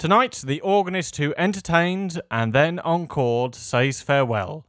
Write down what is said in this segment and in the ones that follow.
Tonight, the organist who entertained and then encored says farewell.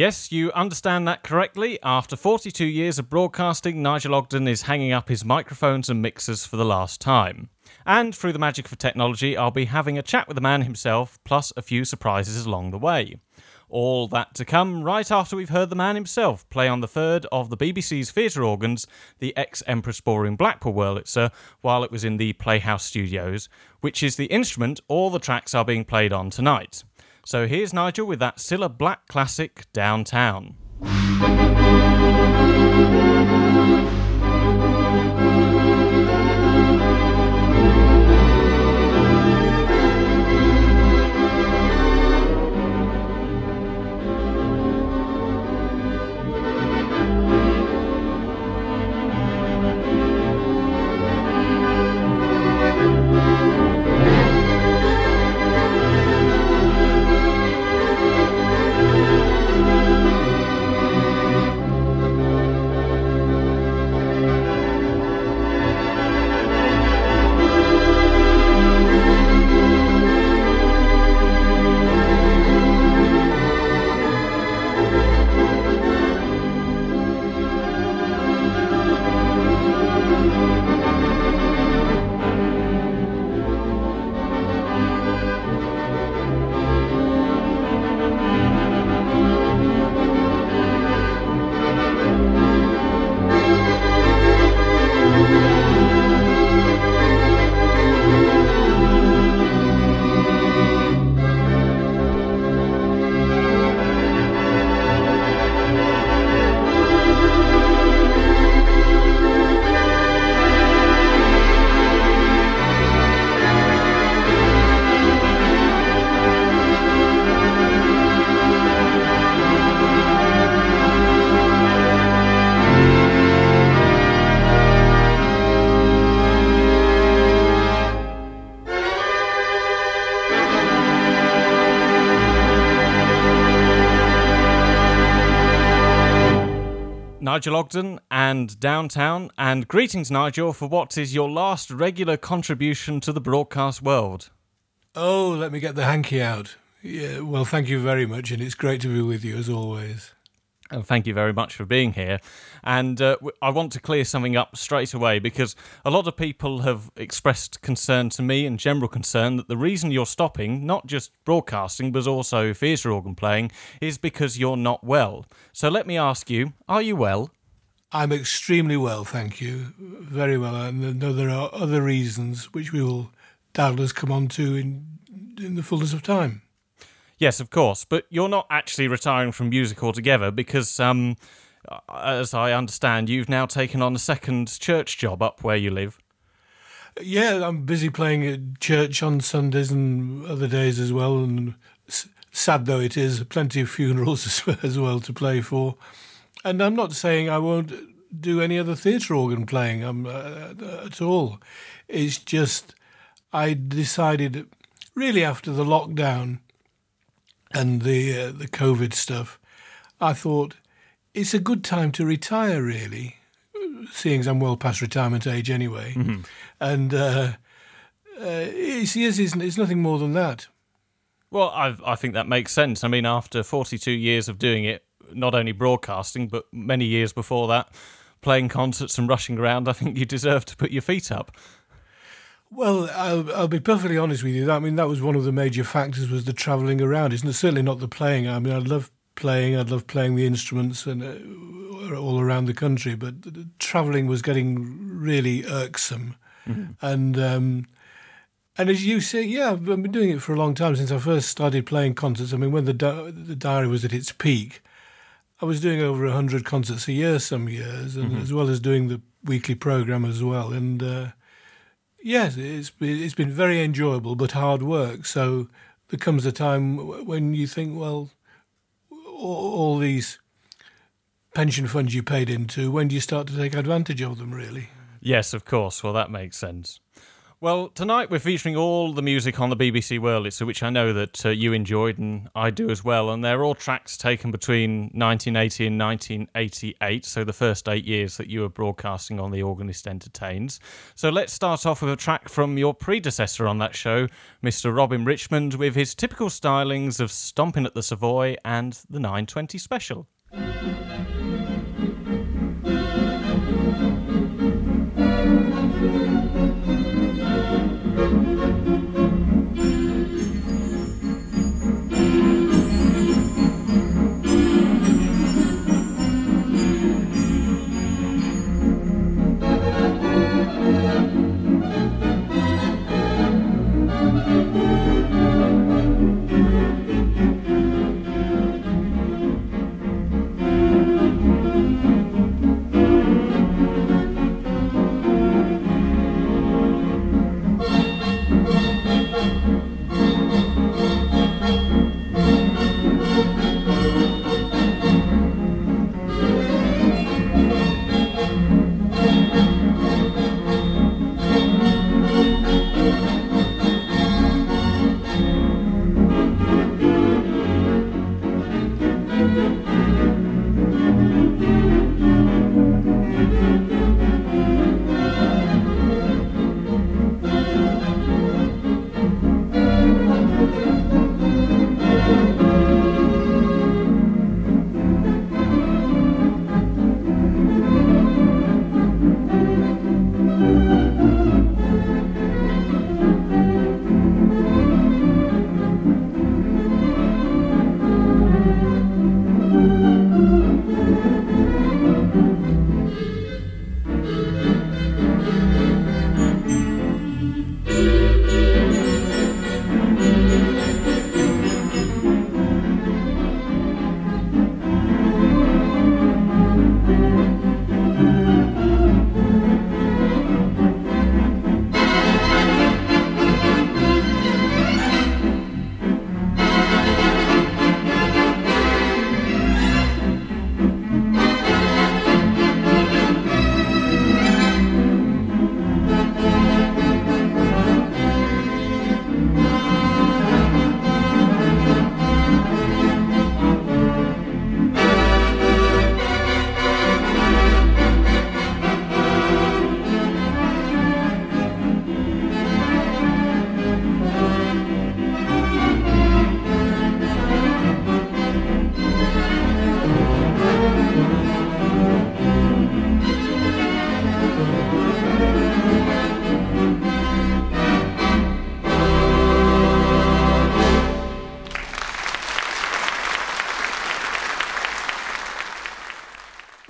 Yes, you understand that correctly. After 42 years of broadcasting, Nigel Ogden is hanging up his microphones and mixers for the last time. And through the magic of technology, I'll be having a chat with the man himself, plus a few surprises along the way. All that to come right after we've heard the man himself play on the third of the BBC's theatre organs, the ex Empress Ballroom Blackpool Wurlitzer, while it was in the Playhouse Studios, which is the instrument all the tracks are being played on tonight. So here's Nigel with that Cilla Black classic, Downtown. Nigel Ogden and Downtown, and greetings, Nigel, for what is your last regular contribution to the broadcast world. Oh, let me get the hanky out. Yeah, well, thank you very much, and it's great to be with you as always. And thank you very much for being here. And uh, I want to clear something up straight away because a lot of people have expressed concern to me and general concern that the reason you're stopping, not just broadcasting, but also theatre organ playing, is because you're not well. So let me ask you are you well? I'm extremely well, thank you. Very well. And there are other reasons which we will doubtless come on to in, in the fullness of time. Yes, of course, but you're not actually retiring from music altogether because, um, as I understand, you've now taken on a second church job up where you live. Yeah, I'm busy playing at church on Sundays and other days as well, and sad though it is, plenty of funerals as well to play for. And I'm not saying I won't do any other theatre organ playing um, uh, at all. It's just I decided, really after the lockdown and the uh, the COVID stuff, I thought it's a good time to retire. Really, seeing as I'm well past retirement age anyway, mm-hmm. and uh, uh, it's, yes, it's, it's nothing more than that. Well, I I think that makes sense. I mean, after 42 years of doing it, not only broadcasting but many years before that, playing concerts and rushing around, I think you deserve to put your feet up. Well, I'll, I'll be perfectly honest with you. I mean, that was one of the major factors was the travelling around. It's certainly not the playing. I mean, I love playing. I'd love playing the instruments and uh, all around the country, but travelling was getting really irksome. Mm-hmm. And um, and as you say, yeah, I've been doing it for a long time since I first started playing concerts. I mean, when the di- the diary was at its peak, I was doing over hundred concerts a year some years, and mm-hmm. as well as doing the weekly program as well. And uh, yes, it's it's been very enjoyable, but hard work. So there comes a time when you think, well, all, these pension funds you paid into, when do you start to take advantage of them? Really? Yes, of course. Well, that makes sense. Well, tonight we're featuring all the music on the BBC Wurlitzer, which I know that uh, you enjoyed and I do as well. And they're all tracks taken between 1980 and 1988, so the first eight years that you were broadcasting on The Organist Entertains. So let's start off with a track from your predecessor on that show, Mr. Robin Richmond, with his typical stylings of Stomping at the Savoy and the 920 Special.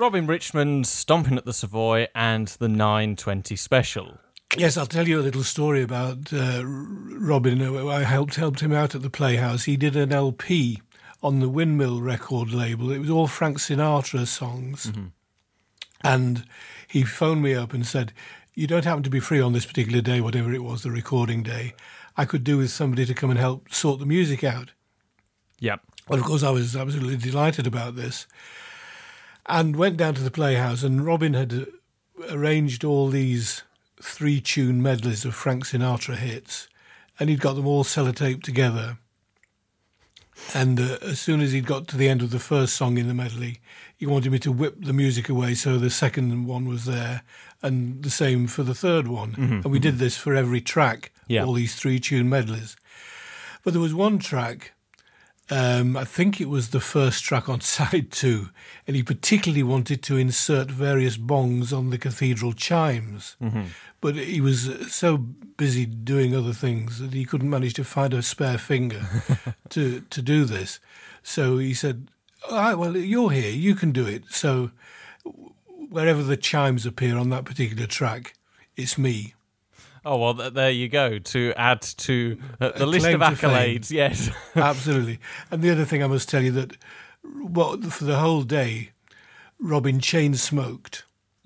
Robin Richmond stomping at the Savoy and the 920 special. Yes, I'll tell you a little story about uh, Robin. I helped helped him out at the Playhouse. He did an LP on the Windmill record label. It was all Frank Sinatra songs. Mm-hmm. And he phoned me up and said, You don't happen to be free on this particular day, whatever it was, the recording day. I could do with somebody to come and help sort the music out. Yep. Well, of course, I was absolutely delighted about this and went down to the Playhouse. And Robin had arranged all these three tune medleys of Frank Sinatra hits, and he'd got them all sellotaped together. And uh, as soon as he'd got to the end of the first song in the medley, he wanted me to whip the music away so the second one was there, and the same for the third one. Mm-hmm. And we did this for every track, yeah. all these three tune medleys. But there was one track Um, I think it was the first track on side two, and he particularly wanted to insert various bongs on the cathedral chimes. Mm-hmm. But he was so busy doing other things that he couldn't manage to find a spare finger to to do this. So he said, All right, well, you're here, you can do it. So wherever the chimes appear on that particular track, it's me. Oh well, th- there you go. To add to uh, the list of accolades, yes, absolutely. And the other thing I must tell you that, what for the whole day, Robin chain smoked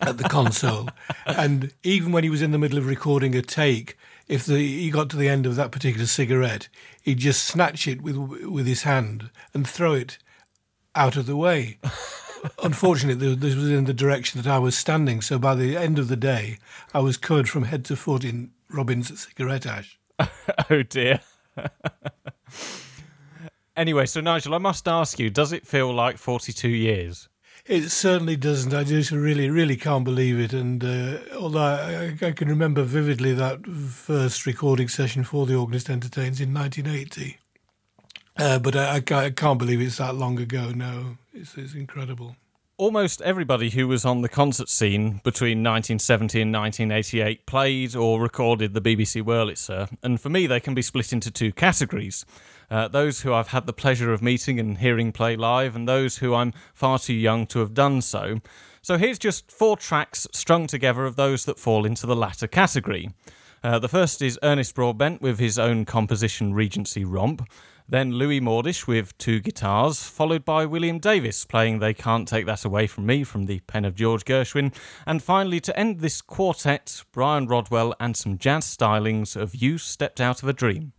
at the console, and even when he was in the middle of recording a take, if the, he got to the end of that particular cigarette, he'd just snatch it with with his hand and throw it out of the way unfortunately, this was in the direction that I was standing. So by the end of the day, I was covered from head to foot in Robin's cigarette ash. oh dear. anyway, so Nigel, I must ask you: Does it feel like forty-two years? It certainly doesn't. I just really, really can't believe it. And uh, although I, I, can remember vividly that first recording session for the Organist Entertains in 1980, uh, but I, I, can't believe it's that long ago. No, it's, it's incredible. Almost everybody who was on the concert scene between 1970 and 1988 played or recorded the BBC Wurlitzer, and for me, they can be split into two categories. Uh, those who I've had the pleasure of meeting and hearing play live, and those who I'm far too young to have done so. So here's just four tracks strung together of those that fall into the latter category. Uh, the first is Ernest Broadbent with his own composition Regency Romp. Then Louis Mordish with two guitars, followed by William Davis playing They Can't Take That Away From Me from the pen of George Gershwin. And finally, to end this quartet, Brian Rodwell and some jazz stylings of You Stepped Out of a Dream.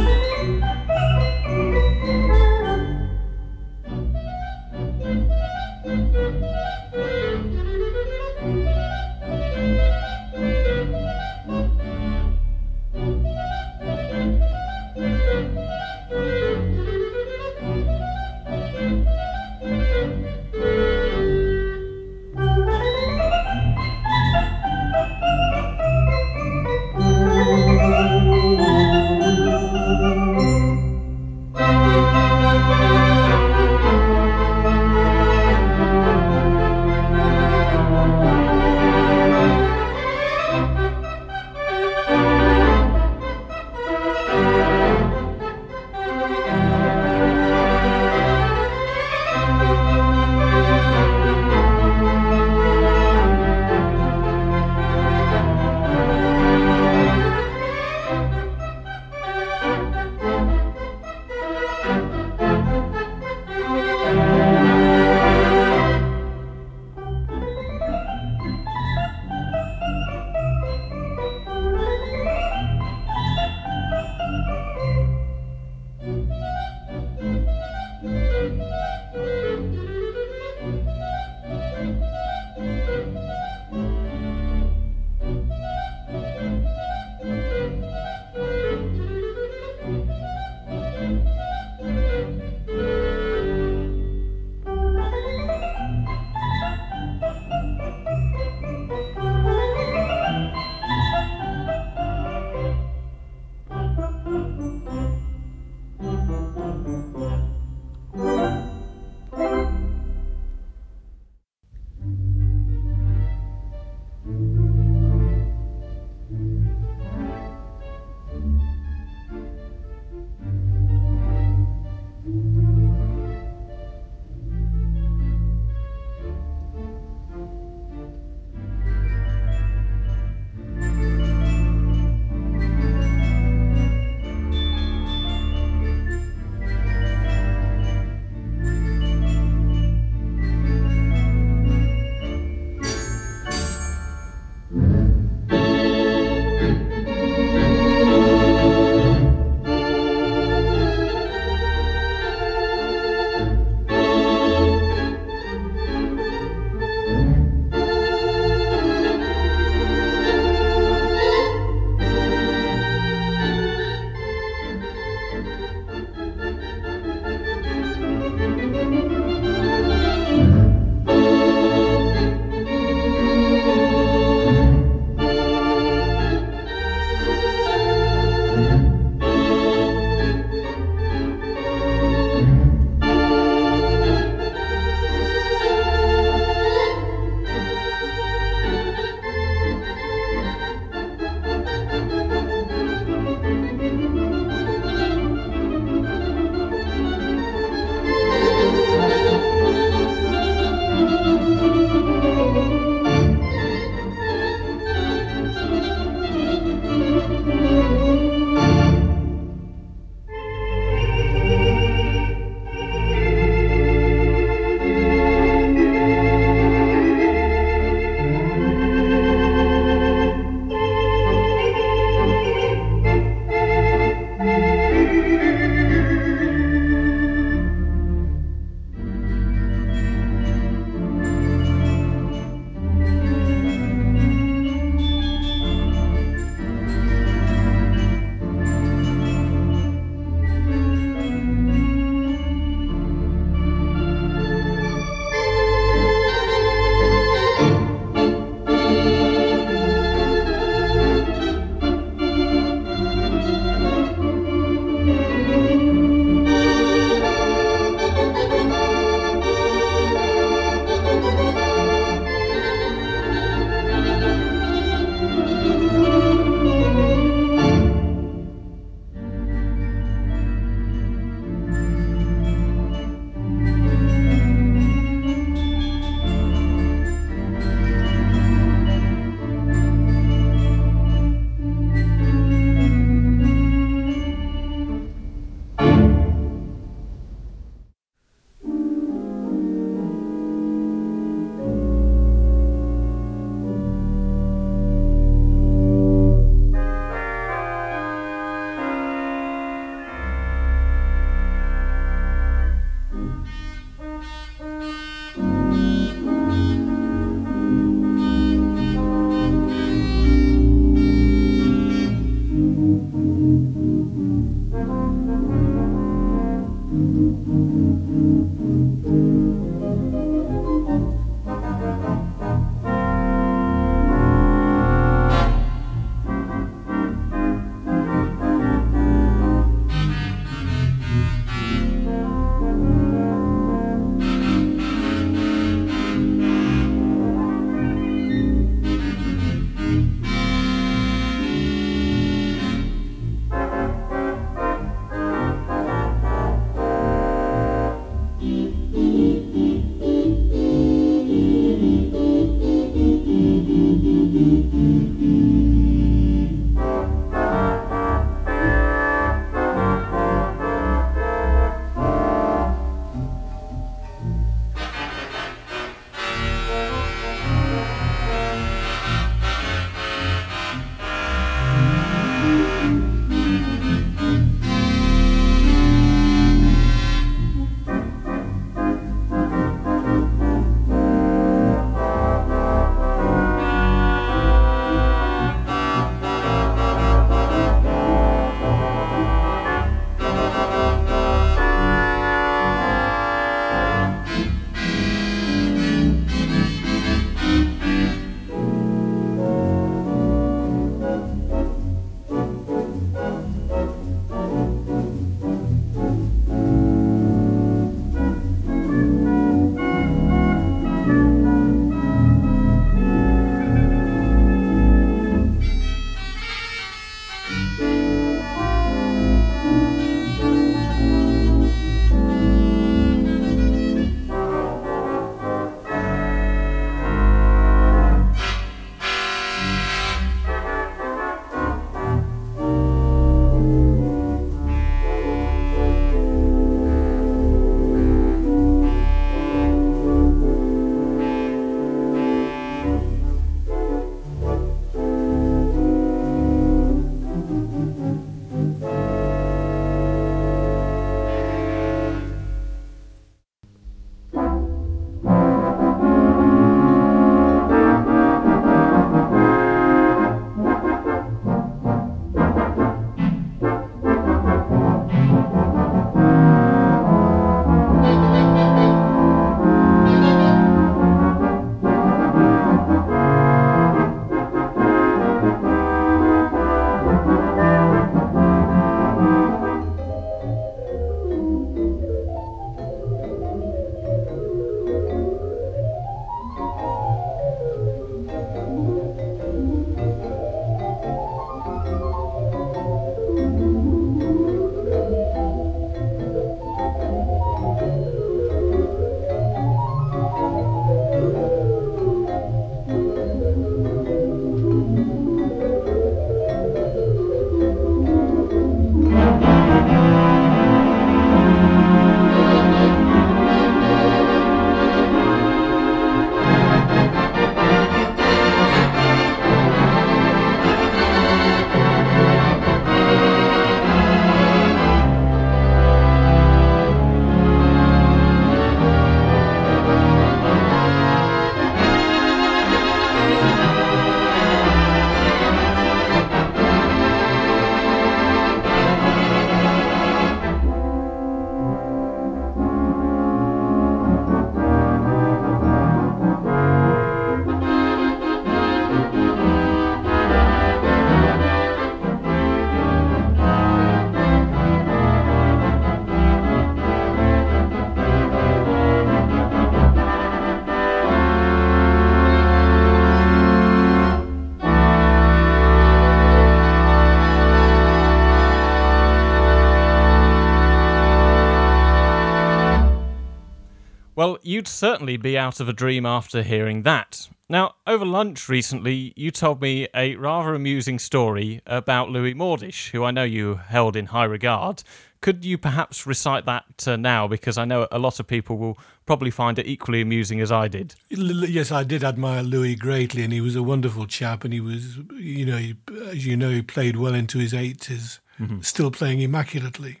Well, you'd certainly be out of a dream after hearing that. Now, over lunch recently, you told me a rather amusing story about Louis Mordish, who I know you held in high regard. Could you perhaps recite that uh, now? Because I know a lot of people will probably find it equally amusing as I did. Yes, I did admire Louis greatly, and he was a wonderful chap. And he was, you know, he, as you know, he played well into his 80s, mm-hmm. still playing immaculately.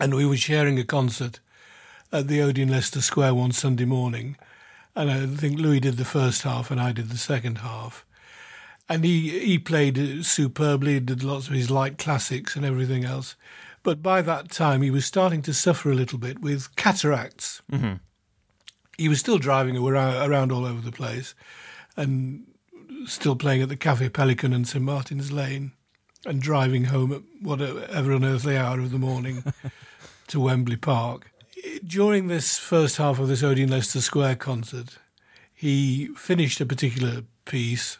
And we were sharing a concert at the Odeon Leicester Square one Sunday morning. And I think Louis did the first half and I did the second half. And he, he played superbly, did lots of his light classics and everything else. But by that time, he was starting to suffer a little bit with cataracts. Mm-hmm. He was still driving around, around all over the place and still playing at the Cafe Pelican and St Martin's Lane and driving home at whatever unearthly hour of the morning to Wembley Park during this first half of this Odeon Leicester Square concert, he finished a particular piece,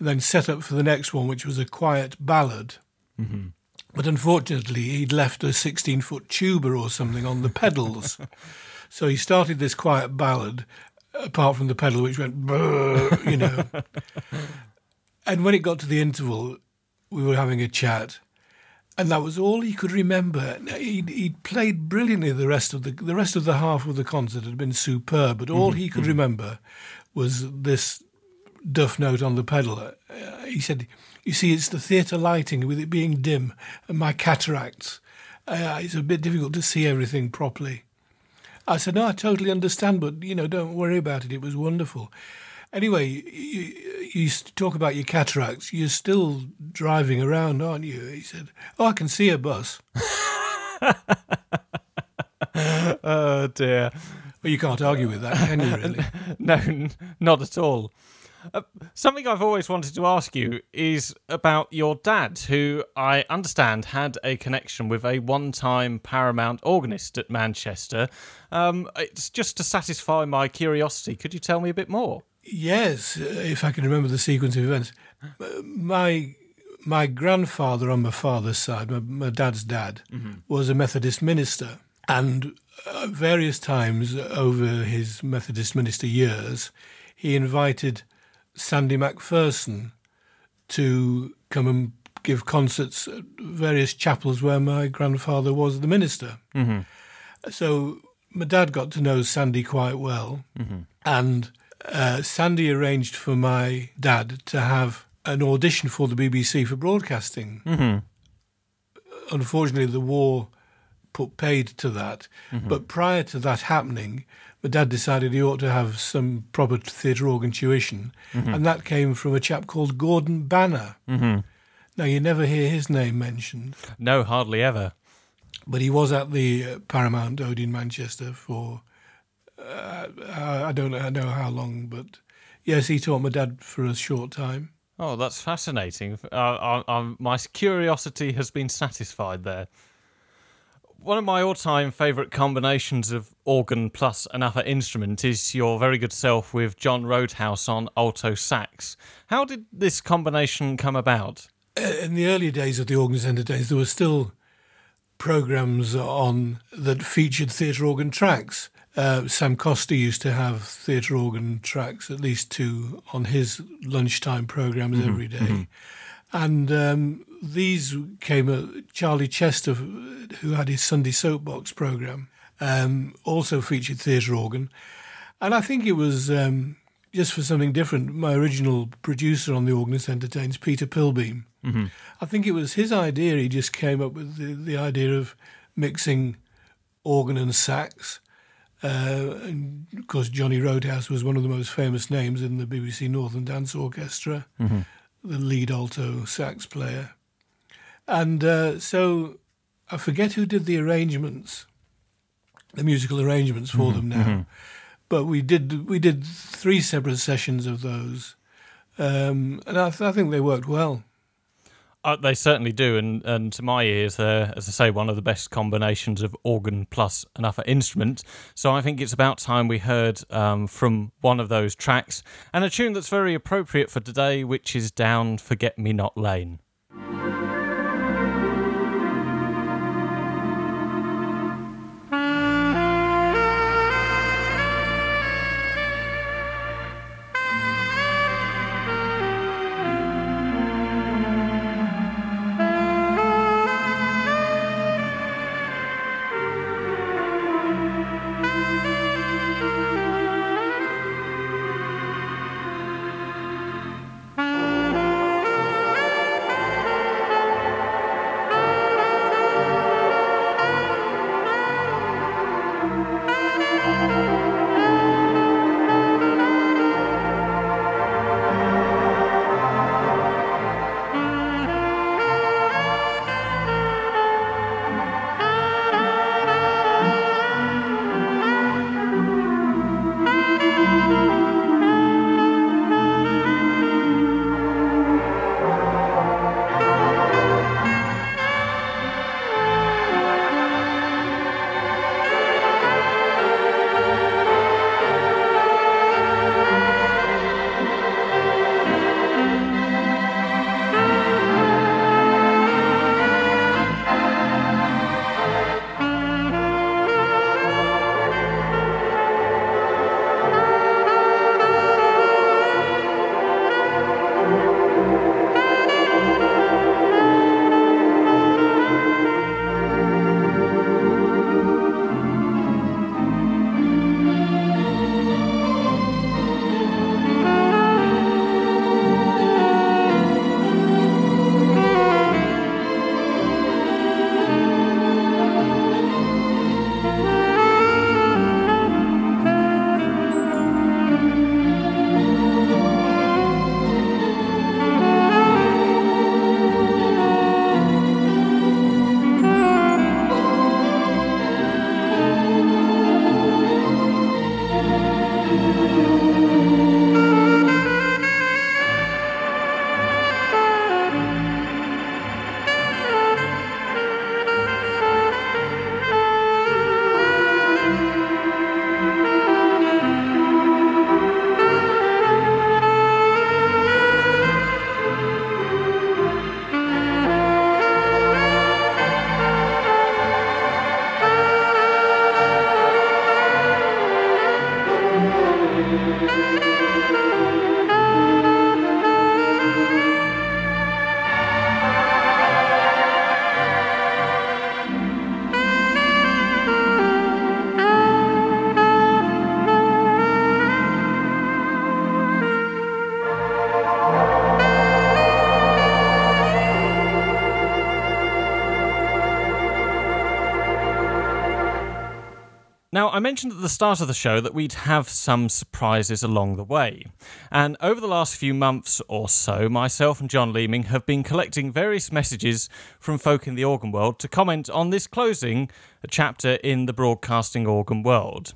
then set up for the next one, which was a quiet ballad. Mm-hmm. But unfortunately, he'd left a 16 foot tuba or something on the pedals. so he started this quiet ballad, apart from the pedal, which went, you know. and when it got to the interval, we were having a chat and that was all he could remember. He'd, he'd, played brilliantly. The rest of the the rest of the half of the concert had been superb, but all mm-hmm. he could mm-hmm. remember was this duff note on the pedal. Uh, he said, "You see, it's the theatre lighting with it being dim and my cataracts. Uh, it's a bit difficult to see everything properly." I said, "No, I totally understand, but you know, don't worry about it. It was wonderful." Anyway, you, you talk about your cataracts. You're still driving around, aren't you? He said, Oh, I can see a bus. oh, dear. Well, you can't argue with that, can you, really? no, not at all. Uh, something I've always wanted to ask you is about your dad, who I understand had a connection with a one time Paramount organist at Manchester. Um, it's just to satisfy my curiosity. Could you tell me a bit more? Yes, if I can remember the sequence of events. My my grandfather on my father's side, my, my dad's dad, mm-hmm. was a Methodist minister, and uh, various times over his Methodist minister years, he invited Sandy MacPherson to come and give concerts at various chapels where my grandfather was the minister. Mm-hmm. So my dad got to know Sandy quite well, mm-hmm. and uh, Sandy arranged for my dad to have an audition for the BBC for broadcasting. Mm-hmm. Unfortunately, the war put paid to that. Mm-hmm. But prior to that happening, my dad decided he ought to have some proper theatre organ tuition, mm-hmm. and that came from a chap called Gordon Banner. Mm-hmm. Now, you never hear his name mentioned. No, hardly ever. But he was at the uh, Paramount Odeon Manchester for uh, I don't know how long, but yes, he taught my dad for a short time. Oh, that's fascinating. Uh, I, I, my curiosity has been satisfied there. One of my all time favourite combinations of organ plus another instrument is your very good self with John Roadhouse on alto sax. How did this combination come about? Uh, in the early days of the Organ Centre days, there were still programmes on that featured theatre organ tracks. Uh, Sam Costa used to have theatre organ tracks, at least two, on his lunchtime programs mm-hmm. every day. Mm-hmm. And um, these came, uh, Charlie Chester, who had his Sunday Soapbox program, um, also featured theatre organ. And I think it was um, just for something different. My original producer on The Organist Entertains, Peter Pilbeam, mm-hmm. I think it was his idea. He just came up with the, the idea of mixing organ and sax uh, and of course, Johnny Roadhouse was one of the most famous names in the BBC Northern Dance Orchestra, mm-hmm. the lead alto sax player. And uh, so I forget who did the arrangements, the musical arrangements for mm-hmm. them now. Mm-hmm. But we did we did three separate sessions of those, um, and I, th- I think they worked well. Uh, they certainly do, and, and to my ears, they're, as I say, one of the best combinations of organ plus another instrument. So I think it's about time we heard um, from one of those tracks, and a tune that's very appropriate for today, which is Down Forget Me Not Lane. Mentioned at the start of the show that we'd have some surprises along the way. And over the last few months or so, myself and John Leeming have been collecting various messages from folk in the organ world to comment on this closing chapter in the broadcasting organ world.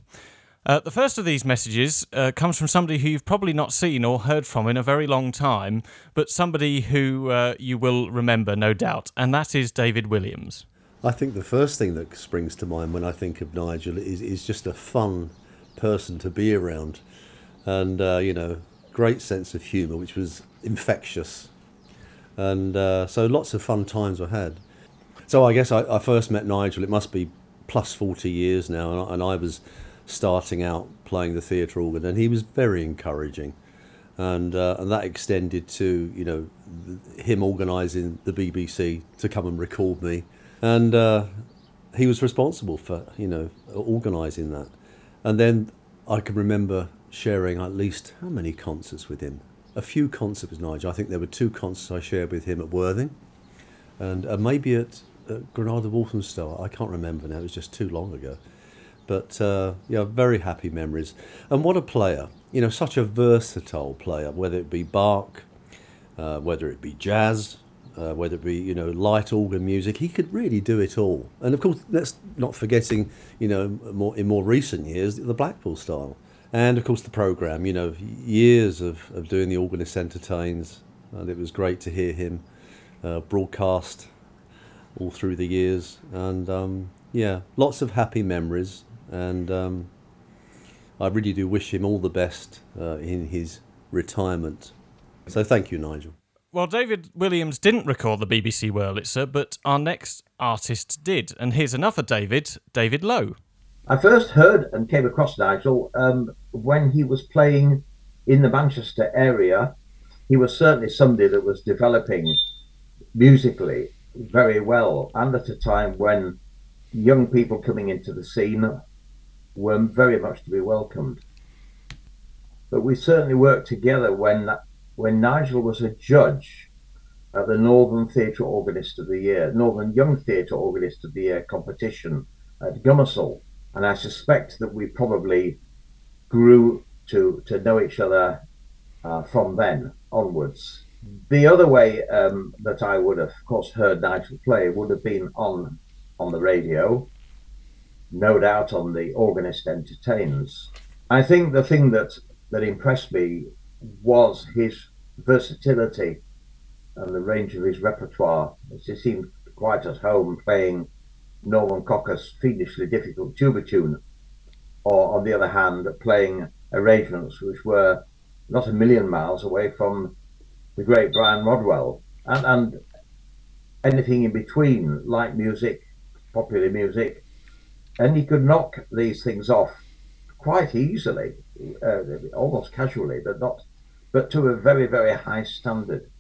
Uh, the first of these messages uh, comes from somebody who you've probably not seen or heard from in a very long time, but somebody who uh, you will remember, no doubt, and that is David Williams. I think the first thing that springs to mind when I think of Nigel is, is just a fun person to be around. And, uh, you know, great sense of humour, which was infectious. And uh, so lots of fun times were had. So I guess I, I, first met Nigel, it must be plus 40 years now, and I, and I was starting out playing the theatre organ, and he was very encouraging. And, uh, and that extended to, you know, him organising the BBC to come and record me and uh, he was responsible for you know organising that. And then I can remember sharing at least how many concerts with him. A few concerts with Nigel. I think there were two concerts I shared with him at Worthing, and uh, maybe at, at Granada Walthamstow. I can't remember now. It was just too long ago. But uh, yeah, very happy memories. And what a player! You know, such a versatile player. Whether it be Bach, uh, whether it be jazz, uh, whether it be you know light organ music, he could really do it all. And of course, let's not forgetting you know more in more recent years the Blackpool style, and of course the program. You know, years of, of doing the organist entertains, and it was great to hear him uh, broadcast all through the years. And um, yeah, lots of happy memories, and um, I really do wish him all the best uh, in his retirement. So thank you, Nigel. Well, David Williams didn't record the BBC Wurlitzer, but our next artist did. And here's another David, David Lowe. I first heard and came across Nigel um, when he was playing in the Manchester area. He was certainly somebody that was developing musically very well, and at a time when young people coming into the scene were very much to be welcomed. But we certainly worked together when when Nigel was a judge at the Northern Theatre Organist of the Year, Northern Young Theatre Organist of the Year competition at Gomersal. And I suspect that we probably grew to, to know each other uh, from then onwards. The other way um, that I would have, of course, heard Nigel play would have been on on the radio, no doubt on the Organist Entertains. I think the thing that that impressed me was his versatility and the range of his repertoire. He seemed quite at home playing Norman Cocker's fiendishly difficult tuba tune, or on the other hand, playing arrangements which were not a million miles away from the great Brian Rodwell, and, and anything in between, light music, popular music, and he could knock these things off quite easily, uh, almost casually, but not but to a very, very high standard.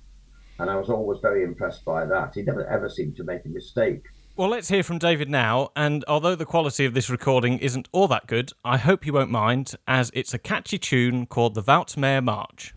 And I was always very impressed by that. He never ever seemed to make a mistake. Well, let's hear from David now. And although the quality of this recording isn't all that good, I hope you won't mind, as it's a catchy tune called the Woutmere March.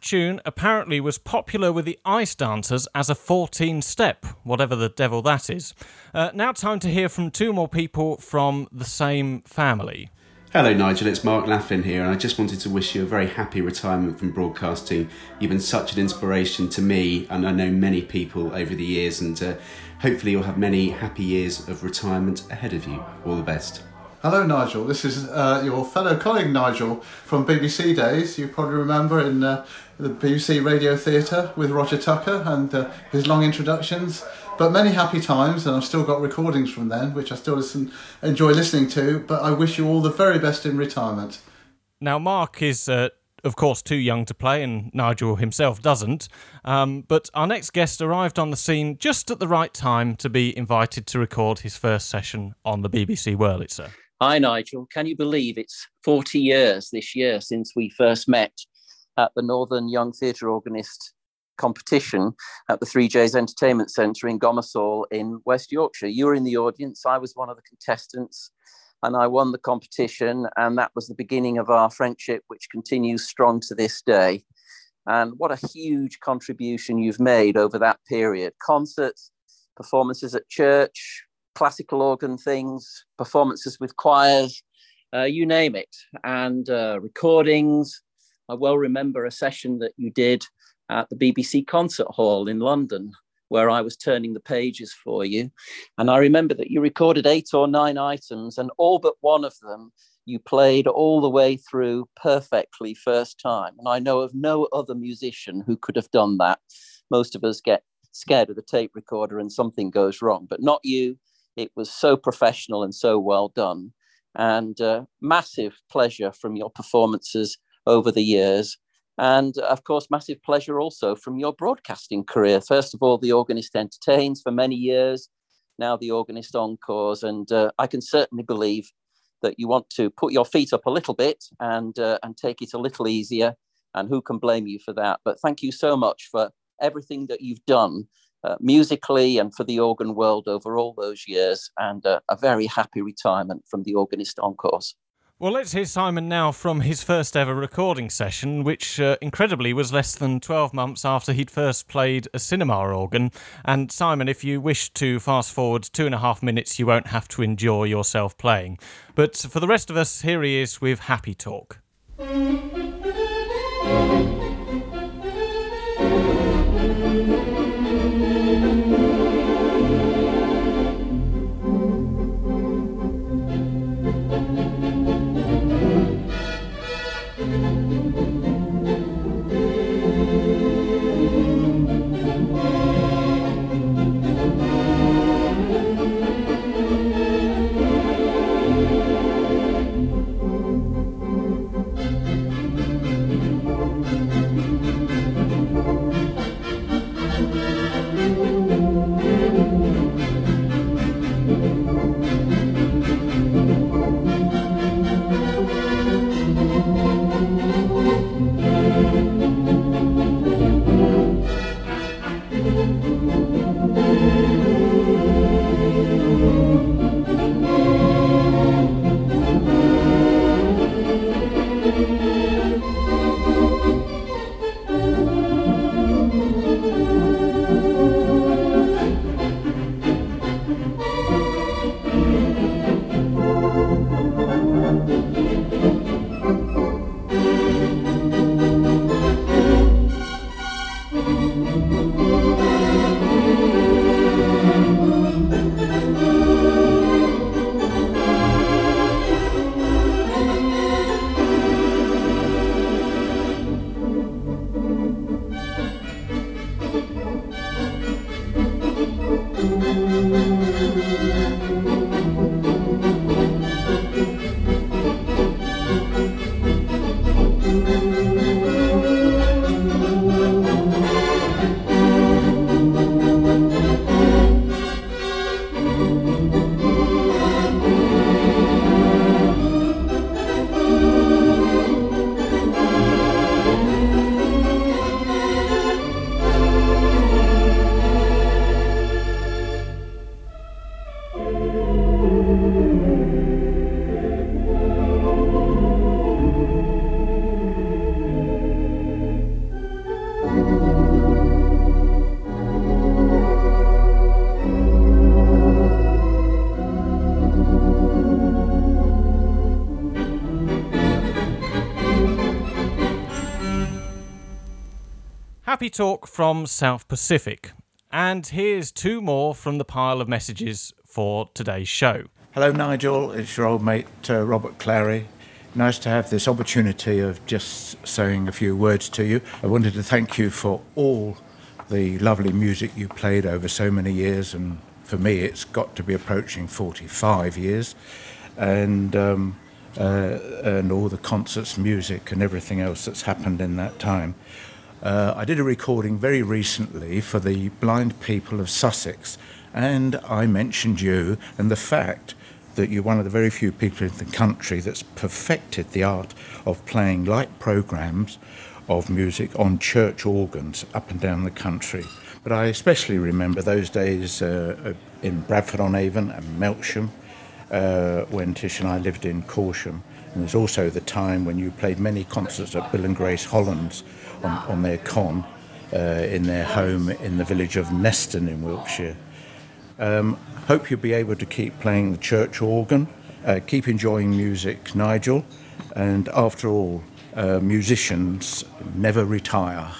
Tune apparently was popular with the ice dancers as a 14 step, whatever the devil that is. Uh, now, time to hear from two more people from the same family. Hello, Nigel. It's Mark Laughlin here, and I just wanted to wish you a very happy retirement from broadcasting. You've been such an inspiration to me, and I know many people over the years, and uh, hopefully, you'll have many happy years of retirement ahead of you. All the best. Hello, Nigel. This is uh, your fellow colleague Nigel from BBC days. You probably remember in uh, the BBC Radio Theatre with Roger Tucker and uh, his long introductions. But many happy times, and I've still got recordings from then, which I still listen, enjoy listening to. But I wish you all the very best in retirement. Now, Mark is, uh, of course, too young to play, and Nigel himself doesn't. Um, but our next guest arrived on the scene just at the right time to be invited to record his first session on the BBC Wurlitzer. Hi, Nigel. Can you believe it's 40 years this year since we first met at the Northern Young Theatre Organist competition at the Three J's Entertainment Centre in Gomersal in West Yorkshire. You were in the audience, I was one of the contestants, and I won the competition. And that was the beginning of our friendship, which continues strong to this day. And what a huge contribution you've made over that period concerts, performances at church, classical organ things, performances with choirs, uh, you name it, and uh, recordings. I well remember a session that you did at the BBC Concert Hall in London, where I was turning the pages for you. And I remember that you recorded eight or nine items, and all but one of them you played all the way through perfectly first time. And I know of no other musician who could have done that. Most of us get scared of the tape recorder and something goes wrong, but not you. It was so professional and so well done. And uh, massive pleasure from your performances over the years. And of course, massive pleasure also from your broadcasting career. First of all, the Organist Entertains for many years, now the Organist Encores. And uh, I can certainly believe that you want to put your feet up a little bit and, uh, and take it a little easier. And who can blame you for that? But thank you so much for everything that you've done uh, musically and for the organ world over all those years, and uh, a very happy retirement from the Organist Encores. Well, let's hear Simon now from his first ever recording session, which uh, incredibly was less than 12 months after he'd first played a cinema organ. And Simon, if you wish to fast forward two and a half minutes, you won't have to endure yourself playing. But for the rest of us, here he is with Happy Talk. Talk from South Pacific. And here's two more from the pile of messages for today's show. Hello, Nigel. It's your old mate, uh, Robert Clary. Nice to have this opportunity of just saying a few words to you. I wanted to thank you for all the lovely music you played over so many years, and for me, it's got to be approaching 45 years, and um, uh, and all the concerts, music, and everything else that's happened in that time. Uh, I did a recording very recently for the blind people of Sussex, and I mentioned you and the fact that you're one of the very few people in the country that's perfected the art of playing light programs of music on church organs up and down the country. But I especially remember those days uh, uh, in Bradford on Avon and Melksham uh, when Tish and I lived in Corsham. And there's also the time when you played many concerts at Bill and Grace Hollands on, on their con uh, in their home in the village of Neston in Wiltshire. Um, hope you'll be able to keep playing the church organ, uh, keep enjoying music, Nigel, and after all, uh, musicians never retire.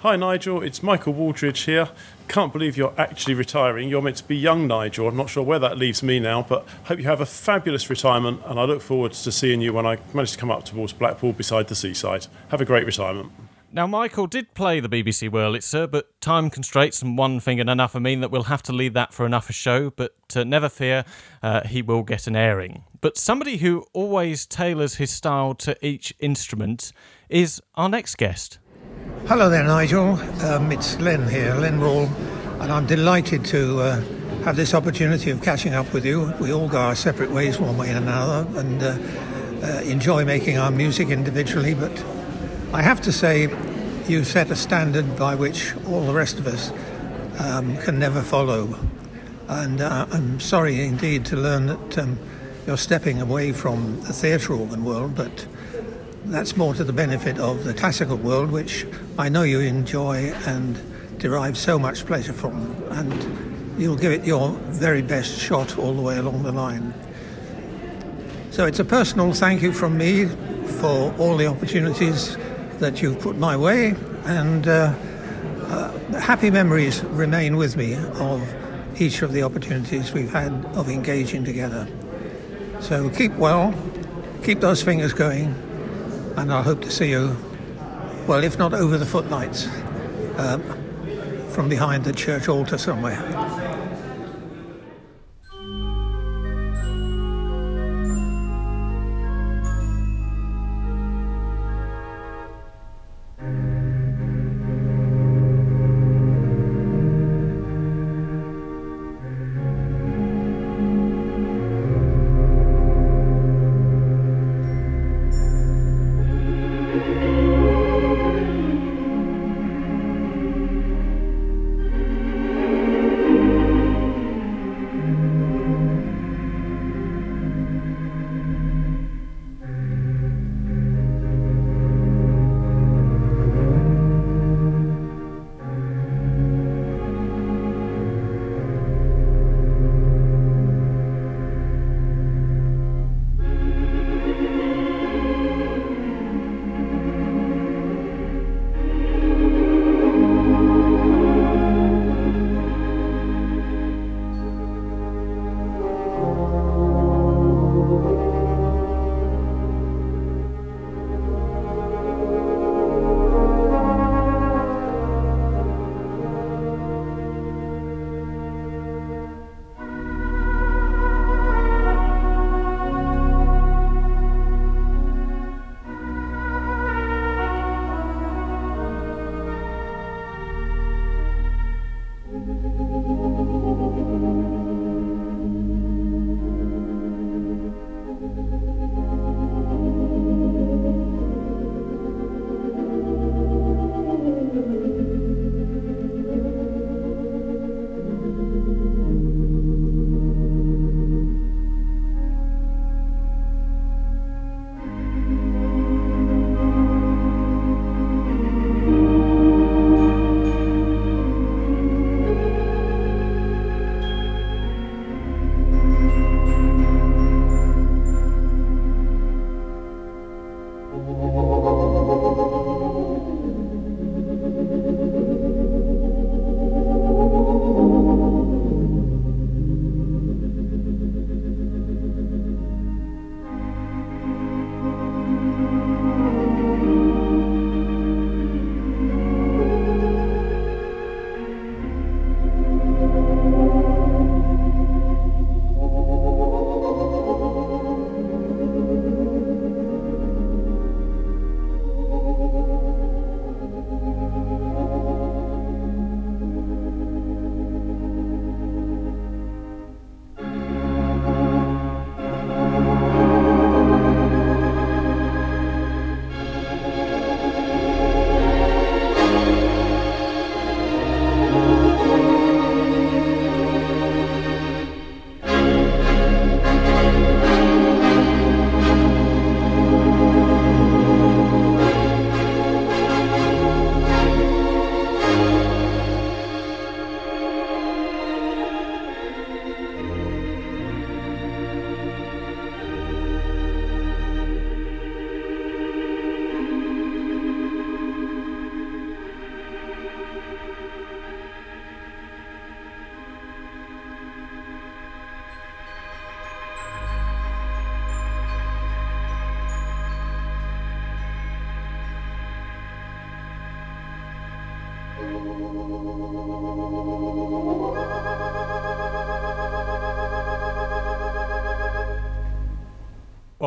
Hi Nigel, it's Michael Waldridge here. Can't believe you're actually retiring. You're meant to be young Nigel. I'm not sure where that leaves me now, but hope you have a fabulous retirement and I look forward to seeing you when I manage to come up towards Blackpool beside the seaside. Have a great retirement. Now, Michael did play the BBC Wurlitzer, but time constraints and one thing and another mean that we'll have to leave that for another show. But uh, never fear, uh, he will get an airing. But somebody who always tailors his style to each instrument is our next guest. Hello there, Nigel. Um, it's Len here, Len Rawle, and I'm delighted to uh, have this opportunity of catching up with you. We all go our separate ways, one way and another, and uh, uh, enjoy making our music individually, but I have to say, you set a standard by which all the rest of us um, can never follow. And uh, I'm sorry indeed to learn that um, you're stepping away from the theatre organ world, but that's more to the benefit of the classical world, which I know you enjoy and derive so much pleasure from. And you'll give it your very best shot all the way along the line. So it's a personal thank you from me for all the opportunities that you've put my way, and uh, uh, happy memories remain with me of each of the opportunities we've had of engaging together. So keep well, keep those fingers going, and I hope to see you, well, if not over the footlights, um, from behind the church altar somewhere.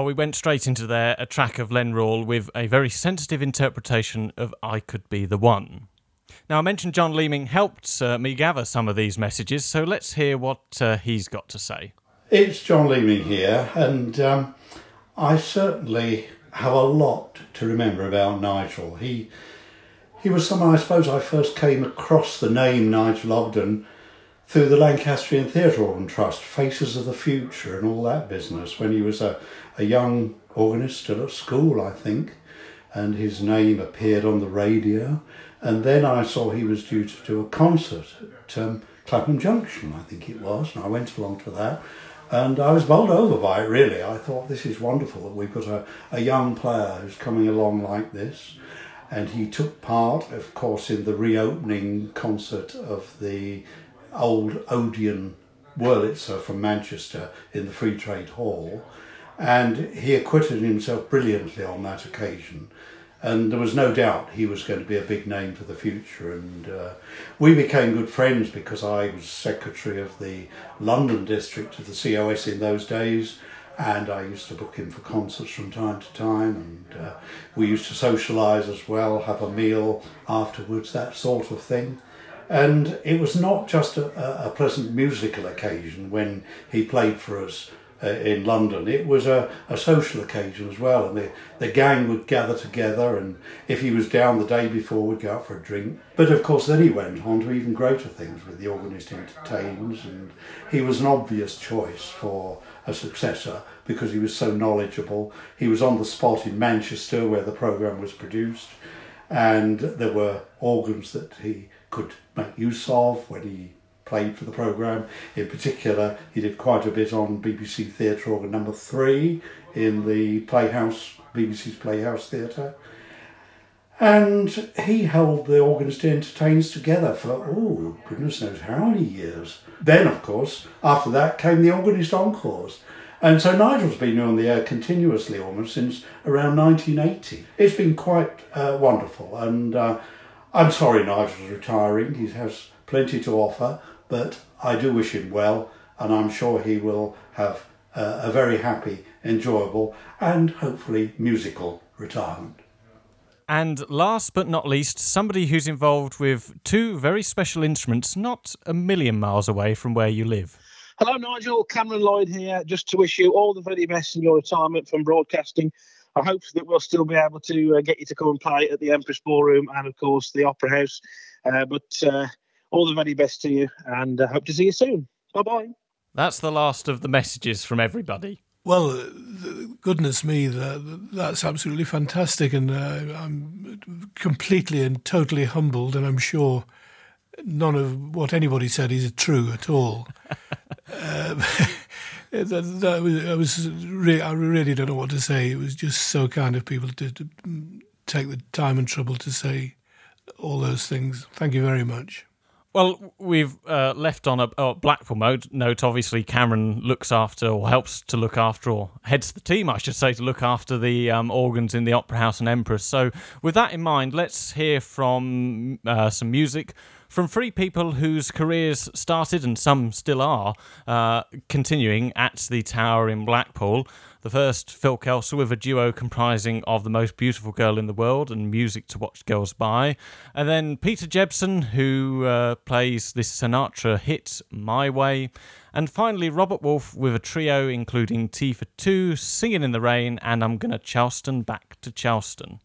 Well, we went straight into there, a track of Len Rawle with a very sensitive interpretation of I Could Be the One. Now, I mentioned John Leeming helped uh, me gather some of these messages, so let's hear what uh, he's got to say. It's John Leeming here, and um, I certainly have a lot to remember about Nigel. He he was someone I suppose I first came across the name Nigel Ogden through the Lancastrian Theatre Organ Trust, Faces of the Future, and all that business when he was a, a young organist still at school, I think, and his name appeared on the radio. And then I saw he was due to do a concert at um, Clapham Junction, I think it was, and I went along to that. And I was bowled over by it, really. I thought this is wonderful that we've got a, a young player who's coming along like this. And he took part, of course, in the reopening concert of the old Odeon Wurlitzer from Manchester in the Free Trade Hall, and he acquitted himself brilliantly on that occasion. And there was no doubt he was going to be a big name for the future. And uh, we became good friends because I was secretary of the London district of the COS in those days. And I used to book him for concerts from time to time. And uh, we used to socialise as well, have a meal afterwards, that sort of thing. And it was not just a, a pleasant musical occasion when he played for us uh, in London. It was a, a social occasion as well, and the, the gang would gather together. And if he was down the day before, we'd go out for a drink. But of course, then he went on to even greater things with the Organist Entertains, and he was an obvious choice for a successor because he was so knowledgeable. He was on the spot in Manchester where the programme was produced, and there were organs that he could make use of when he played for the programme. In particular, he did quite a bit on BBC Theatre Organ number three in the Playhouse, BBC's Playhouse Theatre. And he held the Organist Entertains together for, oh, goodness knows how many years. Then, of course, after that came the Organist Encores. And so Nigel's been on the air continuously almost since around 1980. It's been quite uh, wonderful, and uh, I'm sorry Nigel's retiring. He has plenty to offer, but I do wish him well, and I'm sure he will have uh, a very happy, enjoyable, and hopefully musical retirement. And last but not least, somebody who's involved with two very special instruments not a million miles away from where you live. Hello, Nigel. Cameron Lloyd here, just to wish you all the very best in your retirement from broadcasting. I hope that we'll still be able to uh, get you to come and play at the Empress Ballroom and, of course, the Opera House. Uh, but uh, all the very best to you, and uh, hope to see you soon. Bye bye. That's the last of the messages from everybody. Well, uh, goodness me, that, that's absolutely fantastic, and uh, I'm completely and totally humbled, and I'm sure none of what anybody said is true at all. that, that was, I was re- I really don't know what to say. It was just so kind of people to, to take the time and trouble to say all those things. Thank you very much. Well, we've uh, left on a, a Blackpool mode note. Obviously, Cameron looks after, or helps to look after, or heads the team, I should say, to look after the um, organs in the Opera House and Empress. So, with that in mind, let's hear from uh, some music from three people whose careers started and some still are uh, continuing at the Tower in Blackpool. The first, Phil Kelsall, with a duo comprising of The Most Beautiful Girl in the World and Music to Watch Girls By. And then Peter Jebsen, who uh, plays this Sinatra hit, My Way. And finally, Robert Wolfe with a trio including Tea for Two, Singing in the Rain, and I'm Gonna Charleston Back to Charleston.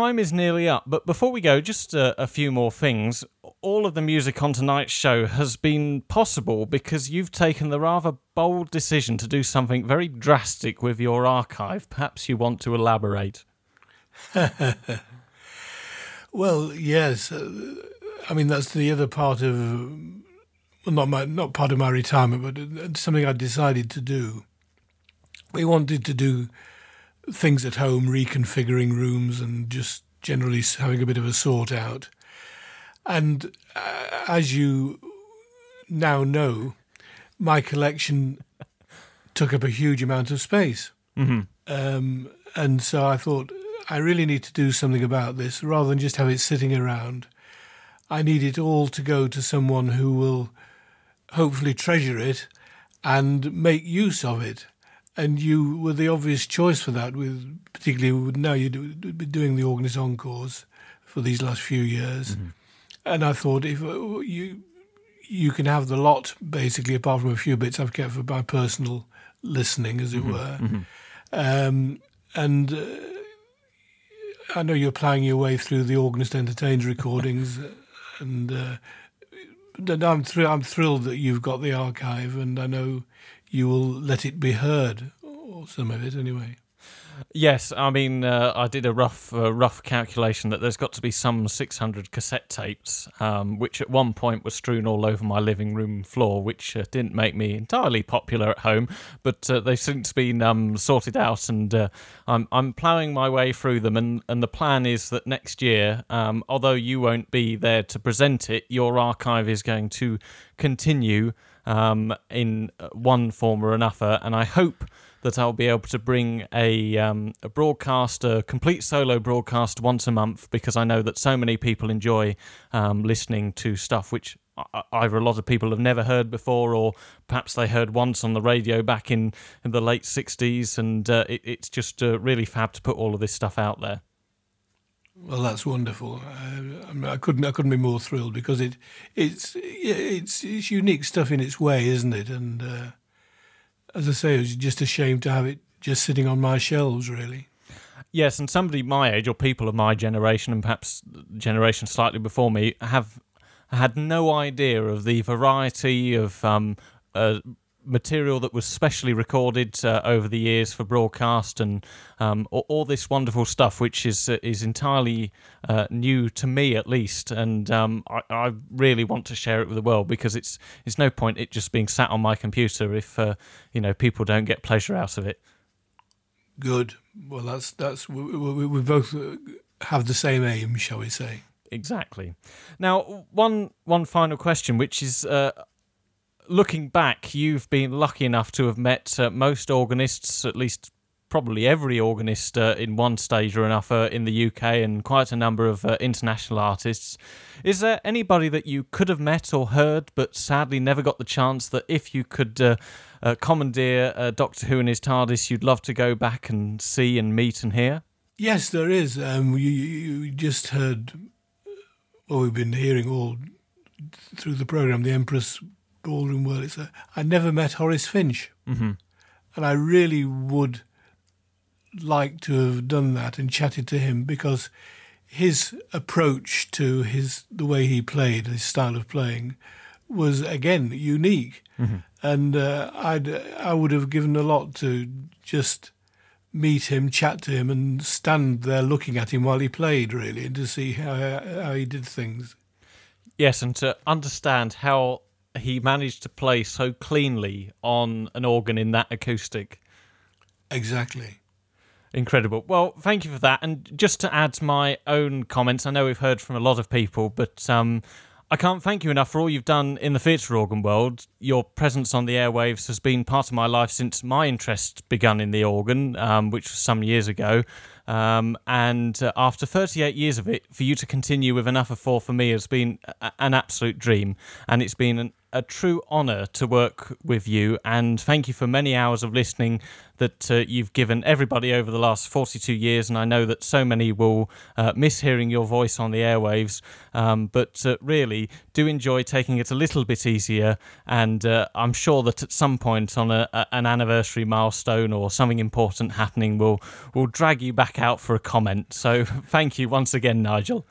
Time is nearly up, but before we go, just a, a, few more things. All of the music on tonight's show has been possible because you've taken the rather bold decision to do something very drastic with your archive. Perhaps you want to elaborate. well, yes. Uh, I mean, that's the other part of, well, not my, not part of my retirement, but something I decided to do. We wanted to do things at home, reconfiguring rooms, and just generally having a bit of a sort out. And uh, as you now know, my collection took up a huge amount of space. Mm-hmm. Um, and so I thought, I really need to do something about this rather than just have it sitting around. I need it all to go to someone who will hopefully treasure it and make use of it. And you were the obvious choice for that, with particularly now you're doing the organist encores for these last few years. Mm-hmm. And I thought if uh, you you can have the lot basically, apart from a few bits I've kept for my personal listening, as it mm-hmm. were. Mm-hmm. Um, and uh, I know you're playing your way through the organist entertains recordings, and uh, I'm thr- I'm thrilled that you've got the archive, and I know you will let it be heard, or some of it anyway. Yes, I mean, uh, I did a rough, uh, rough calculation that there's got to be some 600 cassette tapes, um, which at one point were strewn all over my living room floor, which uh, didn't make me entirely popular at home. But uh, they've since been um, sorted out, and uh, I'm I'm ploughing my way through them. And, and the plan is that next year, um, although you won't be there to present it, your archive is going to continue um, in one form or another, and I hope that I'll be able to bring a um, a broadcast, a complete solo broadcast once a month because I know that so many people enjoy um, listening to stuff which either a lot of people have never heard before or perhaps they heard once on the radio back in, in the late 60s and uh, it, it's just uh, really fab to put all of this stuff out there. Well, that's wonderful. I, I, I, couldn't I couldn't be more thrilled because it it's it's it's unique stuff in its way, isn't it? And uh, as I say, it was just a shame to have it just sitting on my shelves, really. Yes, and somebody my age or people of my generation, and perhaps generation slightly before me, have had no idea of the variety of um, uh, material that was specially recorded uh, over the years for broadcast and um, all, all, this wonderful stuff, which is uh, is entirely uh, new to me at least, and um, I, I, really want to share it with the world because it's it's no point it just being sat on my computer if uh, you know people don't get pleasure out of it. Good. Well, that's that's we, we, we both uh, have the same aim, shall we say? Exactly. Now, one one final question, which is uh, looking back, you've been lucky enough to have met uh, most organists, at least probably every organist uh, in one stage or another in the UK, and quite a number of uh, international artists. Is there anybody that you could have met or heard, but sadly never got the chance? That if you could uh, uh, commandeer uh, Doctor Who and his TARDIS, you'd love to go back and see and meet and hear? Yes, there is. Um, you, you just heard, well, we've been hearing all through the program, the Empress ballroom world. It's a, I never met Horace Finch, mm-hmm. and I really would like to have done that and chatted to him because his approach to his the way he played, his style of playing, was again unique, mm-hmm. and uh, I'd I would have given a lot to just meet him, chat to him, and stand there looking at him while he played, really, and to see how how he did things. Yes, and to understand how he managed to play so cleanly on an organ in that acoustic. Exactly. Incredible. Well, thank you for that. And just to add my own comments, I know we've heard from a lot of people, but um, I can't thank you enough for all you've done in the theatre organ world. Your presence on the airwaves has been part of my life since my interest began in the organ, um, which was some years ago. Um, and uh, after 38 years of it, for you to continue with another four for me has been a- an absolute dream. And it's been an a true honour to work with you, and thank you for many hours of listening that uh, you've given everybody over the last 42 years. And I know that so many will uh, miss hearing your voice on the airwaves, um, but uh, really, do enjoy taking it a little bit easier, and uh, I'm sure that at some point on a, a, an anniversary milestone or something important happening, we'll we'll drag you back out for a comment. So thank you once again, Nigel.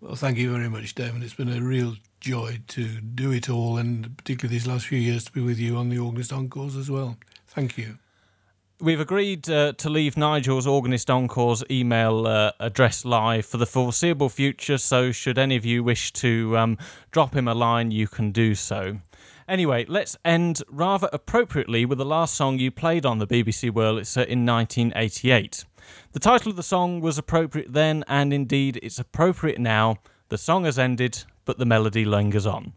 Well, thank you very much, Damon. It's been a real joy to do it all, and particularly these last few years to be with you on the Organist Encores as well. Thank you. We've agreed uh, to leave Nigel's Organist Encore's email uh, address live for the foreseeable future, so should any of you wish to um, drop him a line, you can do so. Anyway, let's end rather appropriately with the last song you played on the BBC Wurlitzer in 1988. The title of the song was appropriate then, and indeed it's appropriate now. The song has ended, but the melody lingers on.